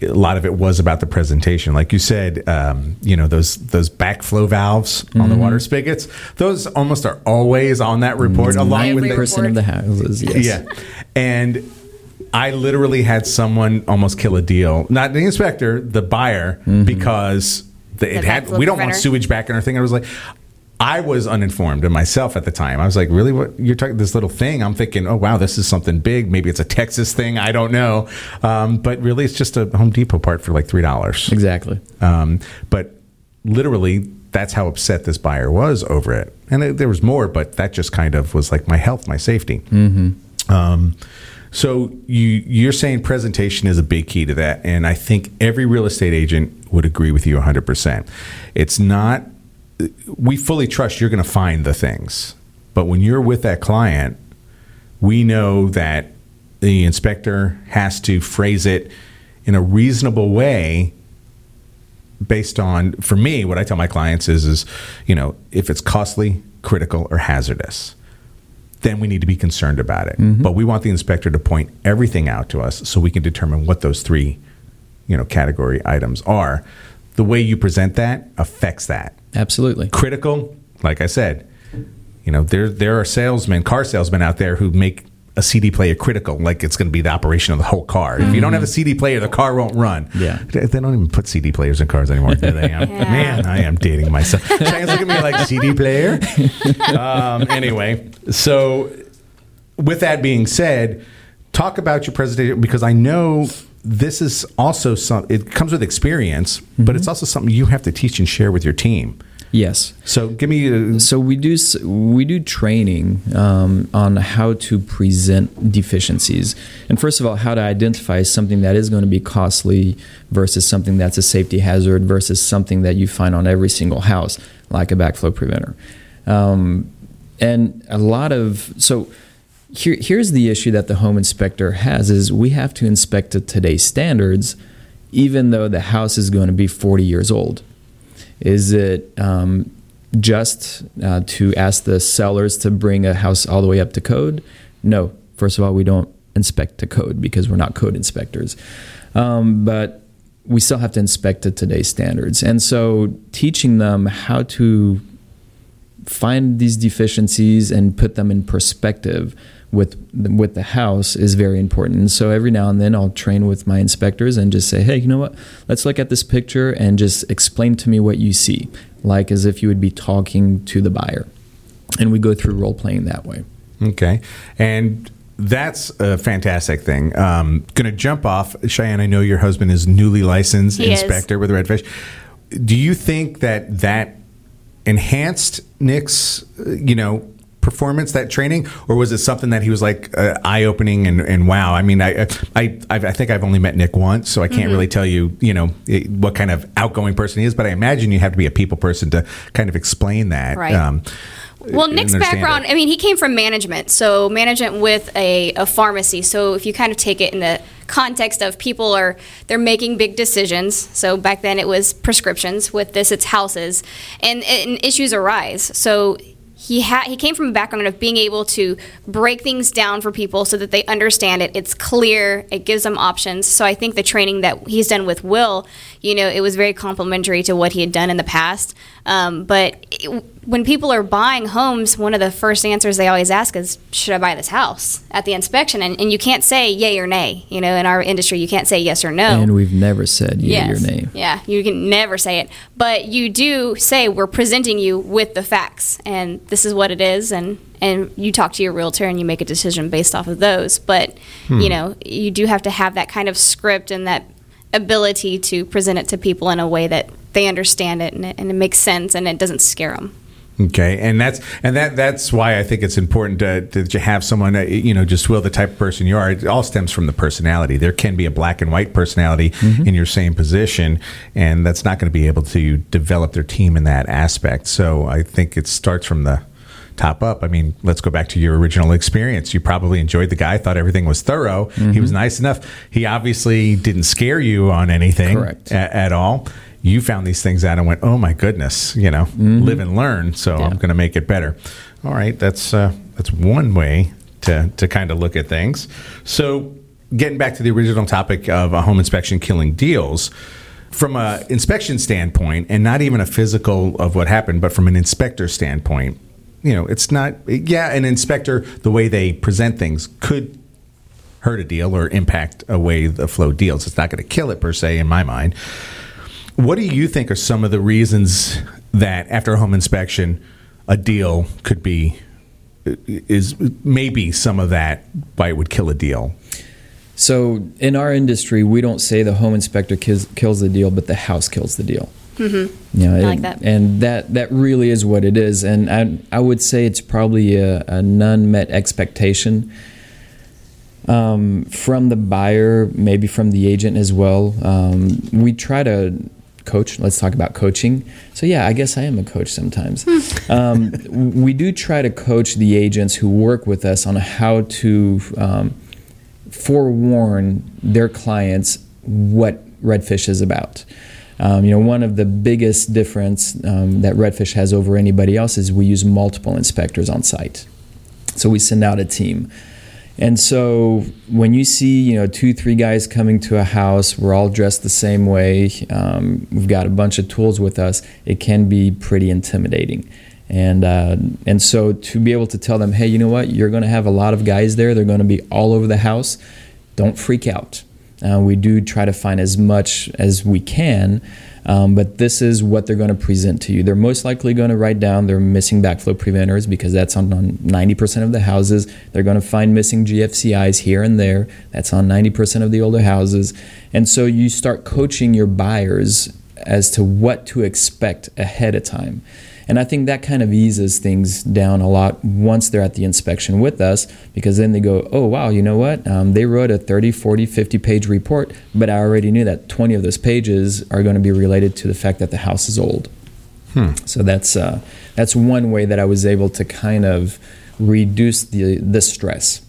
a lot of it was about the presentation. Like you said, um, you know those those backflow valves on the Mhm. water spigots. Those almost are always on that report, along with the percent of the houses. Yes. yeah. And I literally had someone almost kill a deal. Not the inspector, the buyer, because the, it had we don't want sewage back in our thing. I was like I was uninformed of myself at the time. I was like, really what you're talking this little thing? I'm thinking, oh wow, this is something big. Maybe it's a Texas thing. I don't know. Um, but really it's just a Home Depot part for like three dollars. Exactly. Um, but literally, that's how upset this buyer was over it. And it, there was more, but that just kind of was like my health, my safety. Mm-hmm. Um, so you you're saying presentation is a big key to that, and I think every real estate agent would agree with you 100. percent It's not. We fully trust you're going to find the things, but when you're with that client, we know that the inspector has to phrase it in a reasonable way based on for me what i tell my clients is is you know if it's costly critical or hazardous then we need to be concerned about it. Mm-hmm. But we want the inspector to point everything out to us so we can determine what those three you know category items are. The way you present that affects that. Absolutely. critical like i said you know there there are salesmen car salesmen out there who make a CD player critical, like it's going to be the operation of the whole car. If you don't have a CD player, the car won't run. Yeah. They don't even put CD players in cars anymore, do they? I'm- Man, I am dating myself. Cheyenne's looking at me like CD player. Um, anyway, so with that being said, talk about your presentation because I know this is also some. It comes with experience, but it's also something you have to teach and share with your team. Yes. So give me. A, So we do we do training um, on how to present deficiencies, and first of all, how to identify something that is going to be costly versus something that's a safety hazard versus something that you find on every single house, like a backflow preventer. Um, and a lot of so here, here's the issue that the home inspector has is we have to inspect to today's standards, even though the house is going to be 40 years old. Is it um, just uh, to ask the sellers to bring a house all the way up to code? No. First of all, we don't inspect to code because we're not code inspectors. Um, but we still have to inspect to today's standards. And so teaching them how to find these deficiencies and put them in perspective with with the house is very important. And so every now and then I'll train with my inspectors and just say, "Hey, you know what? Let's look at this picture and just explain to me what you see." Like as if you would be talking to the buyer. And we go through role playing that way. Okay. And that's a fantastic thing. Um, going to jump off. Cheyenne, I know your husband is newly licensed He is. inspector with Redfish. Do you think that that enhanced Nick's, uh, you know, performance, that training, or was it something that he was like uh, eye opening and, and wow? I mean, I, I, I, I think I've only met Nick once, so I can't Mhm. really tell you, you know, it, what kind of outgoing person he is, but I imagine you have to be a people person to kind of explain that. Right. Um, Well, Nick's background, it. I mean, he came from management, so management with a, a pharmacy. So if you kind of take it in the context of people are, they're making big decisions. So back then it was prescriptions. With this, it's houses. And, and issues arise. So he had he came from a background of being able to break things down for people so that they understand it. It's clear. It gives them options. So I think the training that he's done with Will, you know, it was very complimentary to what he had done in the past. Um, but it, when people are buying homes, one of the first answers they always ask is, "Should I buy this house?" At the inspection, and, and you can't say yay or nay. You know, in our industry, you can't say yes or no. And we've never said yay Yes. or nay. Yeah, you can never say it, but you do say we're presenting you with the facts, and this is what it is, and and you talk to your realtor and you make a decision based off of those. But Hmm. you know, you do have to have that kind of script and that ability to present it to people in a way that they understand it and it, and it makes sense and it doesn't scare them. Okay, and that's and that that's why I think it's important to, that you have someone, you know, just will the type of person you are. It all stems from the personality. There can be a black and white personality mm-hmm. in your same position, and that's not going to be able to develop their team in that aspect. So I think it starts from the top up. I mean, let's go back to your original experience. You probably enjoyed the guy, thought everything was thorough. He was nice enough. He obviously didn't scare you on anything Correct. a- at all. You found these things out and went, "Oh my goodness!" You know, live and learn. So I'm going to make it better. All right, that's uh, that's one way to to kind of look at things. So getting back to the original topic of a home inspection killing deals. From a inspection standpoint, and not even a physical of what happened, but from an inspector standpoint, you know, it's not. Yeah, an inspector, the way they present things could hurt a deal or impact a way the flow deals. It's not going to kill it per se, in my mind. What do you think are some of the reasons that after a home inspection, a deal could be is maybe some of that why it would kill a deal? So in our industry, we don't say the home inspector kills, kills the deal, but the house kills the deal. Mm-hmm. You know, I like and- that. And that, that really is what it is. And I, I would say it's probably a, an unmet expectation um, from the buyer, maybe from the agent as well. Um, we try to coach. Let's talk about coaching. So, yeah, I guess I am a coach sometimes. um, we do try to coach the agents who work with us on how to um, forewarn their clients what Redfish is about. Um, you know, one of the biggest difference um, that Redfish has over anybody else is we use multiple inspectors on site. So we send out a team. And so when you see, you know, two, three guys coming to a house, we're all dressed the same way, um, we've got a bunch of tools with us, it can be pretty intimidating. And, uh, and so to be able to tell them, hey, you know what, you're going to have a lot of guys there, they're going to be all over the house, don't freak out. Uh, we do try to find as much as we can, um, but this is what they're going to present to you. They're most likely going to write down their missing backflow preventers because that's on, on 90% of the houses. They're going to find missing GFCIs here and there. That's on 90% of the older houses. And so you start coaching your buyers as to what to expect ahead of time. And I think that kind of eases things down a lot once they're at the inspection with us because then they go, oh, wow, you know what? Um, they wrote a 30, 40, 50 page report, but I already knew that 20 of those pages are going to be related to the fact that the house is old. Hmm. So that's, uh, that's one way that I was able to kind of reduce the, the stress.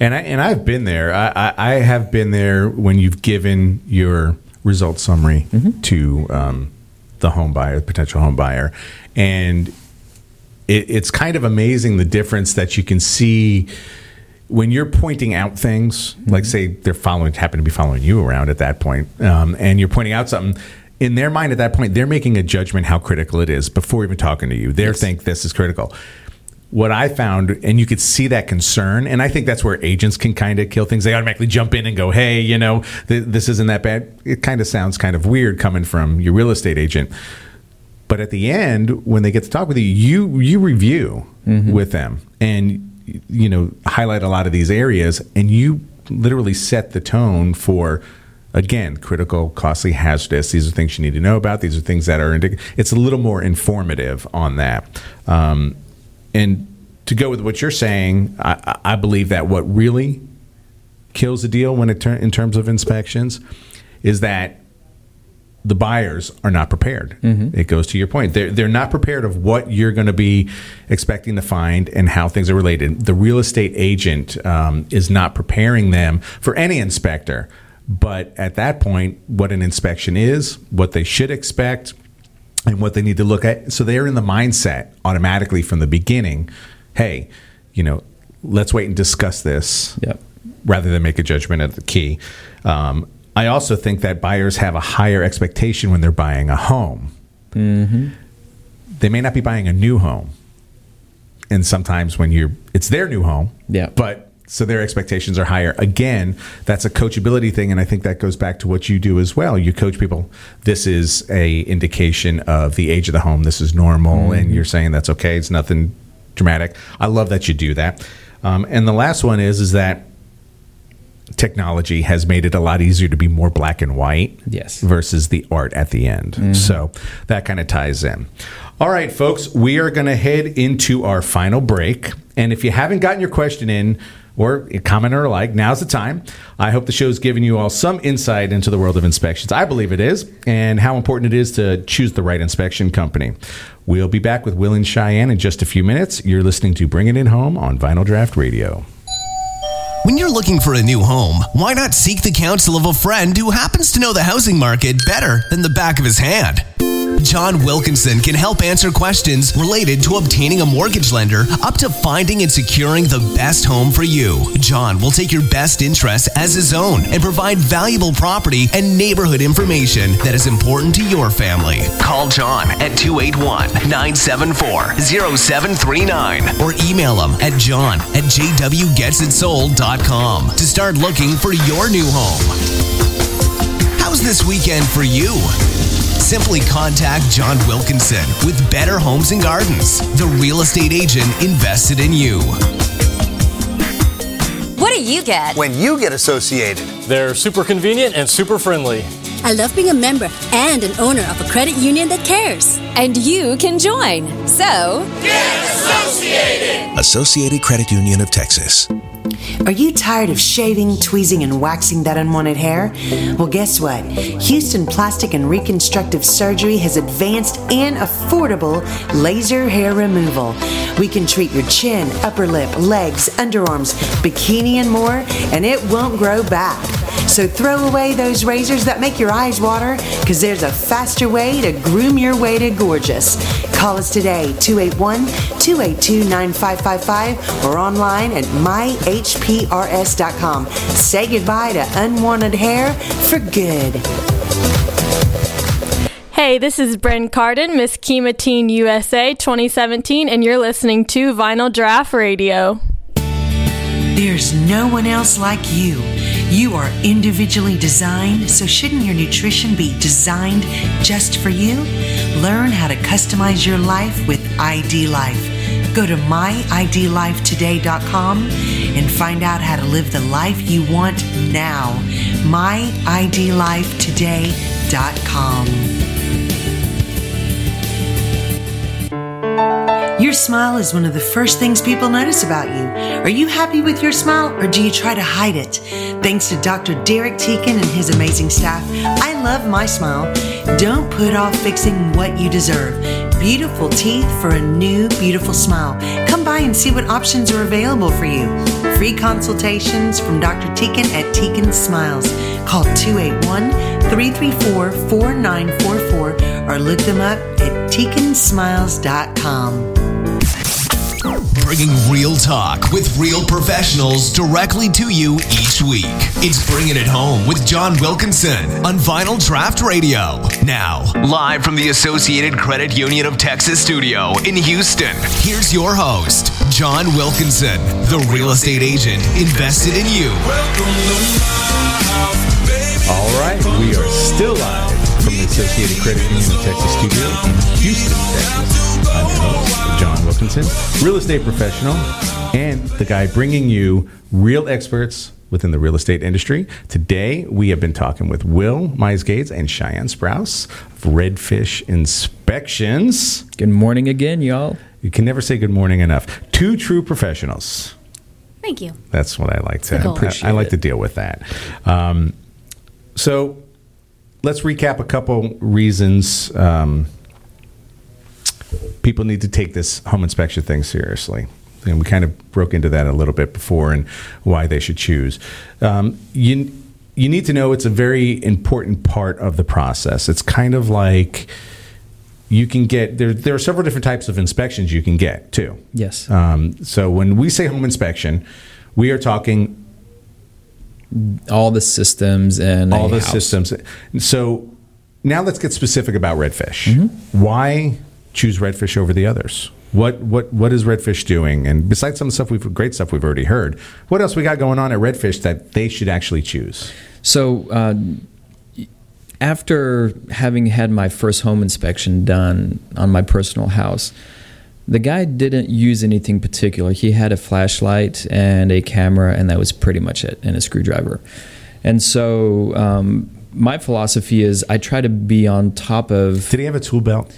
And I and I've been there. I, I, I have been there when you've given your result summary to um, the home buyer, the potential home buyer, and it, it's kind of amazing the difference that you can see when you're pointing out things. Like say they're following, happen to be following you around at that point, um, and you're pointing out something. In their mind, at that point, they're making a judgment how critical it is before even talking to you. They think this is critical what I found, and you could see that concern, and I think that's where agents can kind of kill things. They automatically jump in and go, "Hey, you know, th- this isn't that bad." It kind of sounds kind of weird coming from your real estate agent, but at the end, when they get to talk with you, you you review with them, and you know highlight a lot of these areas, and you literally set the tone for. Again, critical, costly, hazardous. These are things you need to know about. These are things that are. Indic- it's a little more informative on that. Um, and to go with what you're saying, I, I believe that what really kills the deal when it ter- in terms of inspections is that the buyers are not prepared. It goes to your point. They're, they're not prepared of what you're going to be expecting to find and how things are related. The real estate agent um, is not preparing them for any inspector. But at that point, what an inspection is, what they should expect, and what they need to look at. So they're in the mindset automatically from the beginning. Hey, you know, let's wait and discuss this Yep. rather than make a judgment at the key. Um, I also think that buyers have a higher expectation when they're buying a home. Mm-hmm. They may not be buying a new home, and sometimes when you're, it's their new home. Yeah. But so their expectations are higher. Again, that's a coachability thing, and I think that goes back to what you do as well. You coach people. This is a indication of the age of the home. This is normal, and you're saying that's okay. It's nothing dramatic. I love that you do that. Um, and the last one is is that technology has made it a lot easier to be more black and white Yes. versus the art at the end. Mm-hmm. So that kind of ties in. All right, folks, we are going to head into our final break. And if you haven't gotten your question in, or comment or like, now's the time. I hope the show's given you all some insight into the world of inspections. I believe it is, and how important it is to choose the right inspection company. We'll be back with Will and Cheyenne in just a few minutes. You're listening to Bring It In Home on Vinyl Draught Radio. When you're looking for a new home, why not seek the counsel of a friend who happens to know the housing market better than the back of his hand? John Wilkinson can help answer questions related to obtaining a mortgage lender up to finding and securing the best home for you. John will take your best interests as his own and provide valuable property and neighborhood information that is important to your family. Call John at 281 974 0739 or email him at john at jwgetsitsold.com to start looking for your new home. How's this weekend for you? Simply contact John Wilkinson with Better Homes and Gardens, the real estate agent invested in you. What do you get? When you get associated, They're super convenient and super friendly. I love being a member and an owner of a credit union that cares. And you can join. So, get associated! Associated Credit Union of Texas. Are you tired of shaving, tweezing, and waxing that unwanted hair? Well, guess what? Houston Plastic and Reconstructive Surgery has advanced and affordable laser hair removal. We can treat your chin, upper lip, legs, underarms, bikini, and more, and it won't grow back. So throw away those razors that make your eyes water, because there's a faster way to groom your way to gorgeous. Call us today, 281 282 9555, or online at myhprs.com. Say goodbye to unwanted hair for good. Hey, this is Bren Carden, Miss Kemah Teen USA 2017, and you're listening to Vinyl Draught Radio. There's no one else like you. You are individually designed, so shouldn't your nutrition be designed just for you? Learn how to customize your life with ID Life. Go to myidlifetoday.com and find out how to live the life you want now. myidlifetoday.com. smile is one of the first things people notice about you. Are you happy with your smile or do you try to hide it? Thanks to Dr. Derek Teakin and his amazing staff, I love my smile. Don't put off fixing what you deserve. Beautiful teeth for a new, beautiful smile. Come by and see what options are available for you. Free consultations from Dr. Teakin at Teakin Smiles. Call 281 334 4944 or look them up teakinsmiles.com. Bringing real talk with real professionals directly to you each week. It's Bringing It Home with John Wilkinson on Vinyl Draught Radio. Now, live from the Associated Credit Union of Texas studio in Houston, here's your host, John Wilkinson, the real estate agent invested in you. All right, we are still live from the Associated Credit Union of Texas studio in Houston, Texas. I'm your host, John Wilkinson, real estate professional, and the guy bringing you real experts within the real estate industry. Today, we have been talking with Will Mize and Cheyenne Sprouse of Redfish Inspections. Good morning again, y'all. You can never say good morning enough. Two true professionals. Thank you. That's what I like to. the goal. I, I like to deal with that. Um, so let's recap a couple reasons um, people need to take this home inspection thing seriously. And we kind of broke into that a little bit before and why they should choose. Um, you you need to know it's a very important part of the process. It's kind of like you can get there. There are several different types of inspections you can get too. Yes. Um, so when we say home inspection, we are talking all the systems and all the house. systems. So now let's get specific about Redfish. Mm-hmm. Why choose Redfish over the others? What what what is Redfish doing? And besides some stuff we've great stuff we've already heard, what else we got going on at Redfish that they should actually choose? So, uh, after having had my first home inspection done on my personal house, the guy didn't use anything particular. He had a flashlight and a camera, and that was pretty much it, and a screwdriver. And so, um, my philosophy is I try to be on top of. Did he have a tool belt?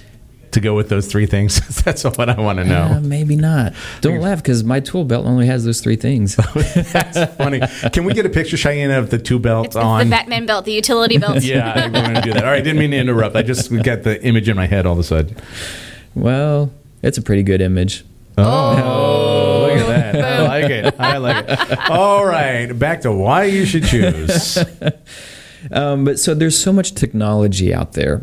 to go with those three things? That's what I want to know. Uh, maybe not. Don't laugh because my tool belt only has those three things. That's funny. Can we get a picture, Cheyenne, of the two belts It's on? the Batman belt, the utility belt. yeah, I want to do that. All right, didn't mean to interrupt. I just got the image in my head all of a sudden. Well, it's a pretty good image. Oh, look at that. I like it. I like it. All right, back to why you should choose. Um, but so there's so much technology out there.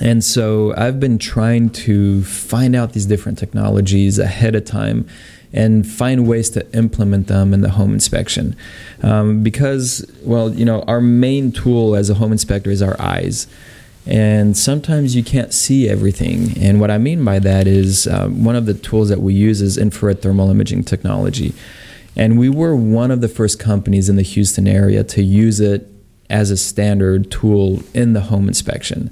And so I've been trying to find out these different technologies ahead of time and find ways to implement them in the home inspection. Um, because, well, you know, our main tool as a home inspector is our eyes. And sometimes you can't see everything. And what I mean by that is um, one of the tools that we use is infrared thermal imaging technology. And we were one of the first companies in the Houston area to use it as a standard tool in the home inspection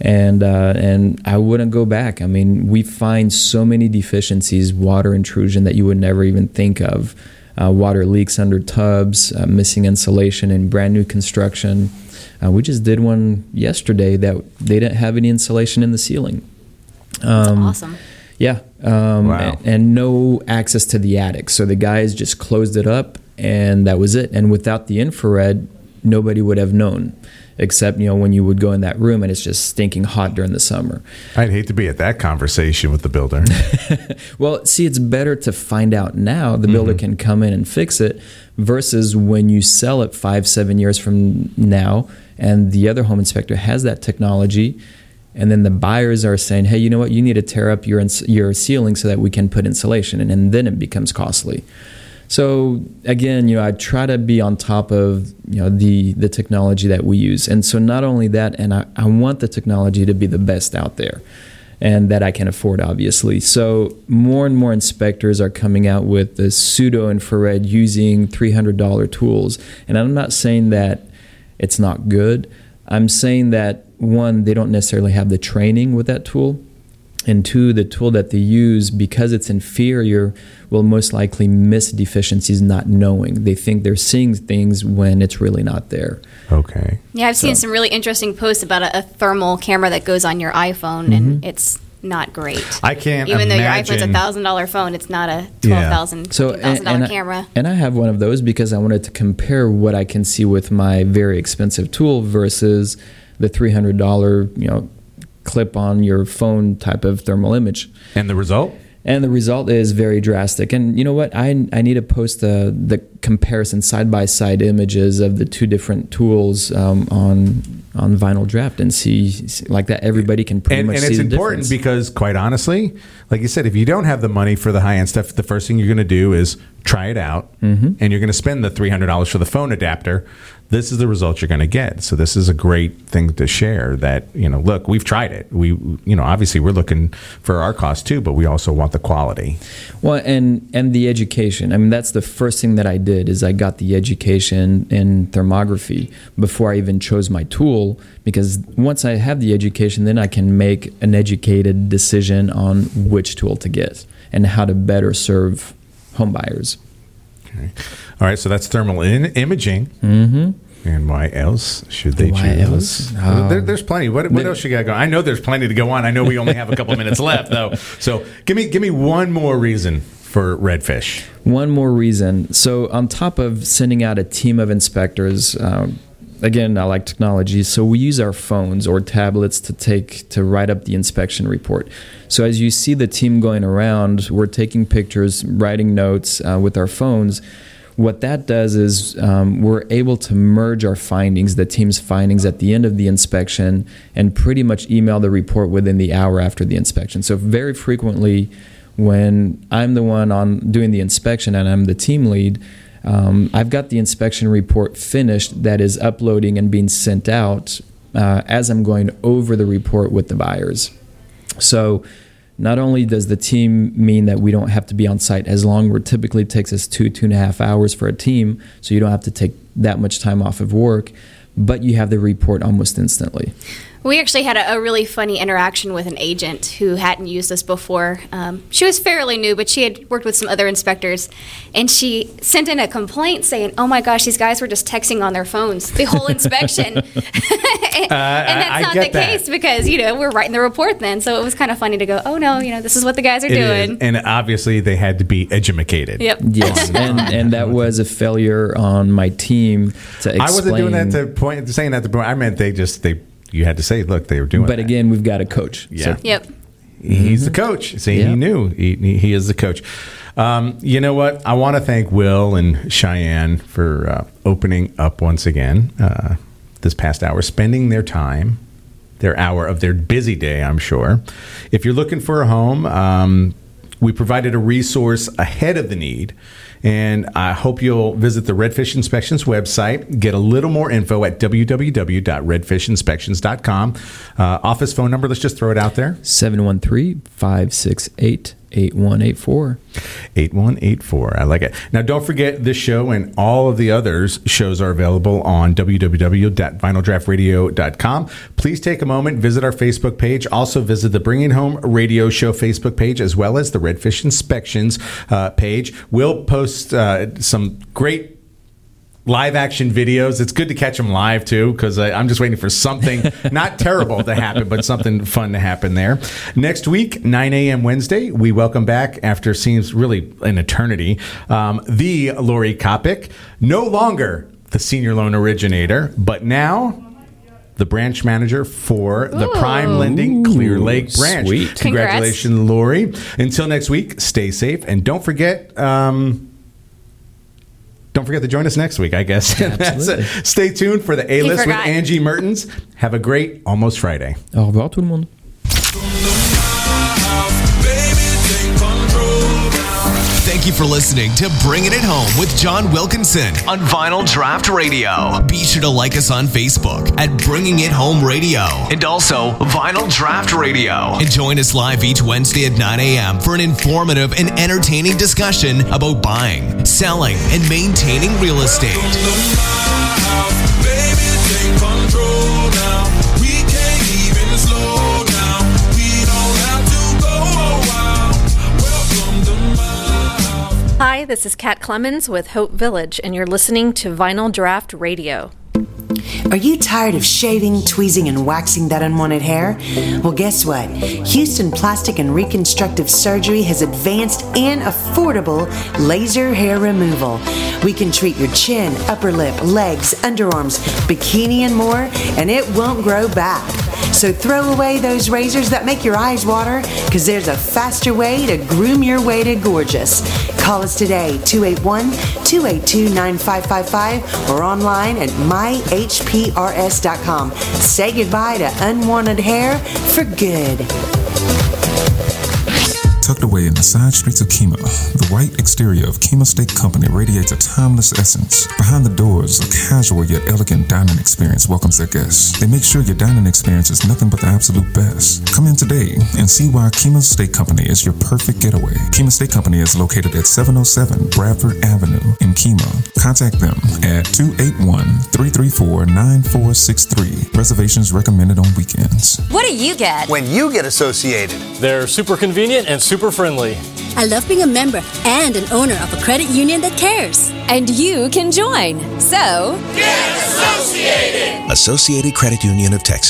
and uh, and I wouldn't go back. I mean, we find so many deficiencies, water intrusion that you would never even think of, uh, water leaks under tubs, uh, missing insulation in brand new construction. Uh, we just did one yesterday that they didn't have any insulation in the ceiling. Um, awesome. Yeah, um, Wow. and, and no access to the attic. So the guys just closed it up, and that was it. And without the infrared, nobody would have known except you know when you would go in that room and it's just stinking hot during the summer. I'd hate to be at that conversation with the builder. Well, see, it's better to find out now. The builder mm-hmm. can come in and fix it versus when you sell it five, seven years from now, and the other home inspector has that technology. And then the buyers are saying, "Hey, you know what? You need to tear up your ins- your ceiling so that we can put insulation." And, and then it becomes costly. So again, you know, I try to be on top of you know the the technology that we use, and so not only that, and I, I want the technology to be the best out there, and that I can afford, obviously. So more and more inspectors are coming out with the pseudo infrared using three hundred dollar tools, and I'm not saying that it's not good. I'm saying that one, they don't necessarily have the training with that tool and two, the tool that they use, because it's inferior, will most likely miss deficiencies not knowing. They think they're seeing things when it's really not there. Okay. Yeah, I've seen some really interesting posts about a, a thermal camera that goes on your iPhone, and mm-hmm. it's not great. I can't Even though your iPhone's a thousand dollar phone, it's not a Yeah. twelve thousand, So thousand and, dollar and I- camera. and I have one of those because I wanted to compare what I can see with my very expensive tool versus the three hundred dollar, you know, clip on your phone type of thermal image. And the result? And the result is very drastic. And you know what? I, I need to post the, the comparison side by side images of the two different tools um, on on Vinyl Draught and see like that. Everybody can pretty and, much and see it's the important difference. because quite honestly like you said if you don't have the money for the high-end stuff the first thing you're going to do is try it out Mm-hmm. and you're going to spend the $300 for the phone adapter this is the result you're going to get so this is a great thing to share that you know look we've tried it we you know obviously we're looking for our cost too but we also want the quality Well, and and the education. I mean, that's the first thing that I did is I got the education in thermography before I even chose my tool. Because once I have the education, then I can make an educated decision on which tool to get and how to better serve home buyers. All right so that's thermal in- imaging Mm-hmm. and why else should they Why choose? Oh. There, there's plenty. What, what else you got going? I know there's plenty to go on. I know we only have a couple minutes left, though. So give me give me one more reason for redfish. One more reason. So, on top of sending out a team of inspectors, um, again, I like technology. So, we use our phones or tablets to take to write up the inspection report. So, as you see the team going around, we're taking pictures, writing notes uh, with our phones. What that does is um, we're able to merge our findings, the team's findings, at the end of the inspection, and pretty much email the report within the hour after the inspection. So, very frequently, when I'm the one on doing the inspection and I'm the team lead, Um, I've got the inspection report finished that is uploading and being sent out uh, as I'm going over the report with the buyers. So not only does the team mean that we don't have to be on site as long, where typically takes us two, two and a half hours for a team, so you don't have to take that much time off of work, but you have the report almost instantly. We actually had a, a, really funny interaction with an agent who hadn't used this before. Um, she was fairly new, but she had worked with some other inspectors, and she sent in a complaint saying, "Oh my gosh, these guys were just texting on their phones the whole inspection." and, uh, and, that's I not get the that. case because you know we're writing the report then. So it was kind of funny to go, "Oh no, you know this is what the guys are It doing." is. And obviously, they had to be educated. Yep. Yes, and, and that was a failure on my team to explain. I wasn't doing that to point, saying that to point. I meant they just they. You had to say, look, they were doing. But that. again, we've got a coach. Yeah. Yep. He's the coach. See, he knew he, he is the coach. Um, you know what? I want to thank Will and Cheyenne for uh, opening up once again uh, this past hour, spending their time, their hour of their busy day, I'm sure. If you're looking for a home, um, we provided a resource ahead of the need. And I hope you'll visit the Redfish Inspections website, get a little more info at www.redfishinspections.com. Uh, office phone number, let's just throw it out there 713 568 8184. 8184. I like it. Now, don't forget this show and all of the others shows are available on www.vinyldraughtradio.com. Please take a moment, visit our Facebook page. Also, visit the Bringing Home Radio Show Facebook page as well as the Redfish Inspections uh, page. We'll post uh, some great live action videos. It's good to catch them live too, because I'm just waiting for something not terrible to happen, but something fun to happen there. Next week, 9 a.m. Wednesday, we welcome back after seems really an eternity, um, the Lori Coppock, no longer the senior loan originator, but now. The branch manager for the Ooh. Prime Lending Clear Lake branch. sweet. Congrats. Congratulations, Lori. Until next week, stay safe and don't forget. Um, don't forget to join us next week, I guess. That's it. Stay tuned for the A list with. Angie Mertens. Have a great almost Friday. Au revoir tout le monde. Thank you for listening to Bringing It Home with John Wilkinson on Vinyl Draught Radio. Be sure to like us on Facebook at Bringing It Home Radio and also Vinyl Draught Radio. And join us live each Wednesday at 9 a.m. for an informative and entertaining discussion about buying, selling, and maintaining real estate. Hi, this is Kat Clemens with Hope Village, and you're listening to Vinyl Draught Radio. Are you tired of shaving, tweezing, and waxing that unwanted hair? Well, guess what? Houston Plastic and Reconstructive Surgery has advanced and affordable laser hair removal. We can treat your chin, upper lip, legs, underarms, bikini, and more, and it won't grow back. So throw away those razors that make your eyes water, because there's a faster way to groom your way to gorgeous. Call us today, 281 282 9555, or online at myhprs.com. Say goodbye to unwanted hair for good. Tucked away in the side streets of Kemah, the white exterior of Kemah Steak Company radiates a timeless essence. Behind the doors, a casual yet elegant dining experience welcomes their guests. They make sure your dining experience is nothing but the absolute best. Come in today and see why Kemah Steak Company is your perfect getaway. Kemah Steak Company is located at 707 Bradford Avenue in Kemah. Contact them at 281-334-9463. Reservations recommended on weekends. What do you get? When you get associated. They're super convenient and super friendly. I love being a member and an owner of a credit union that cares. And you can join. So, get associated! Associated Credit Union of Texas.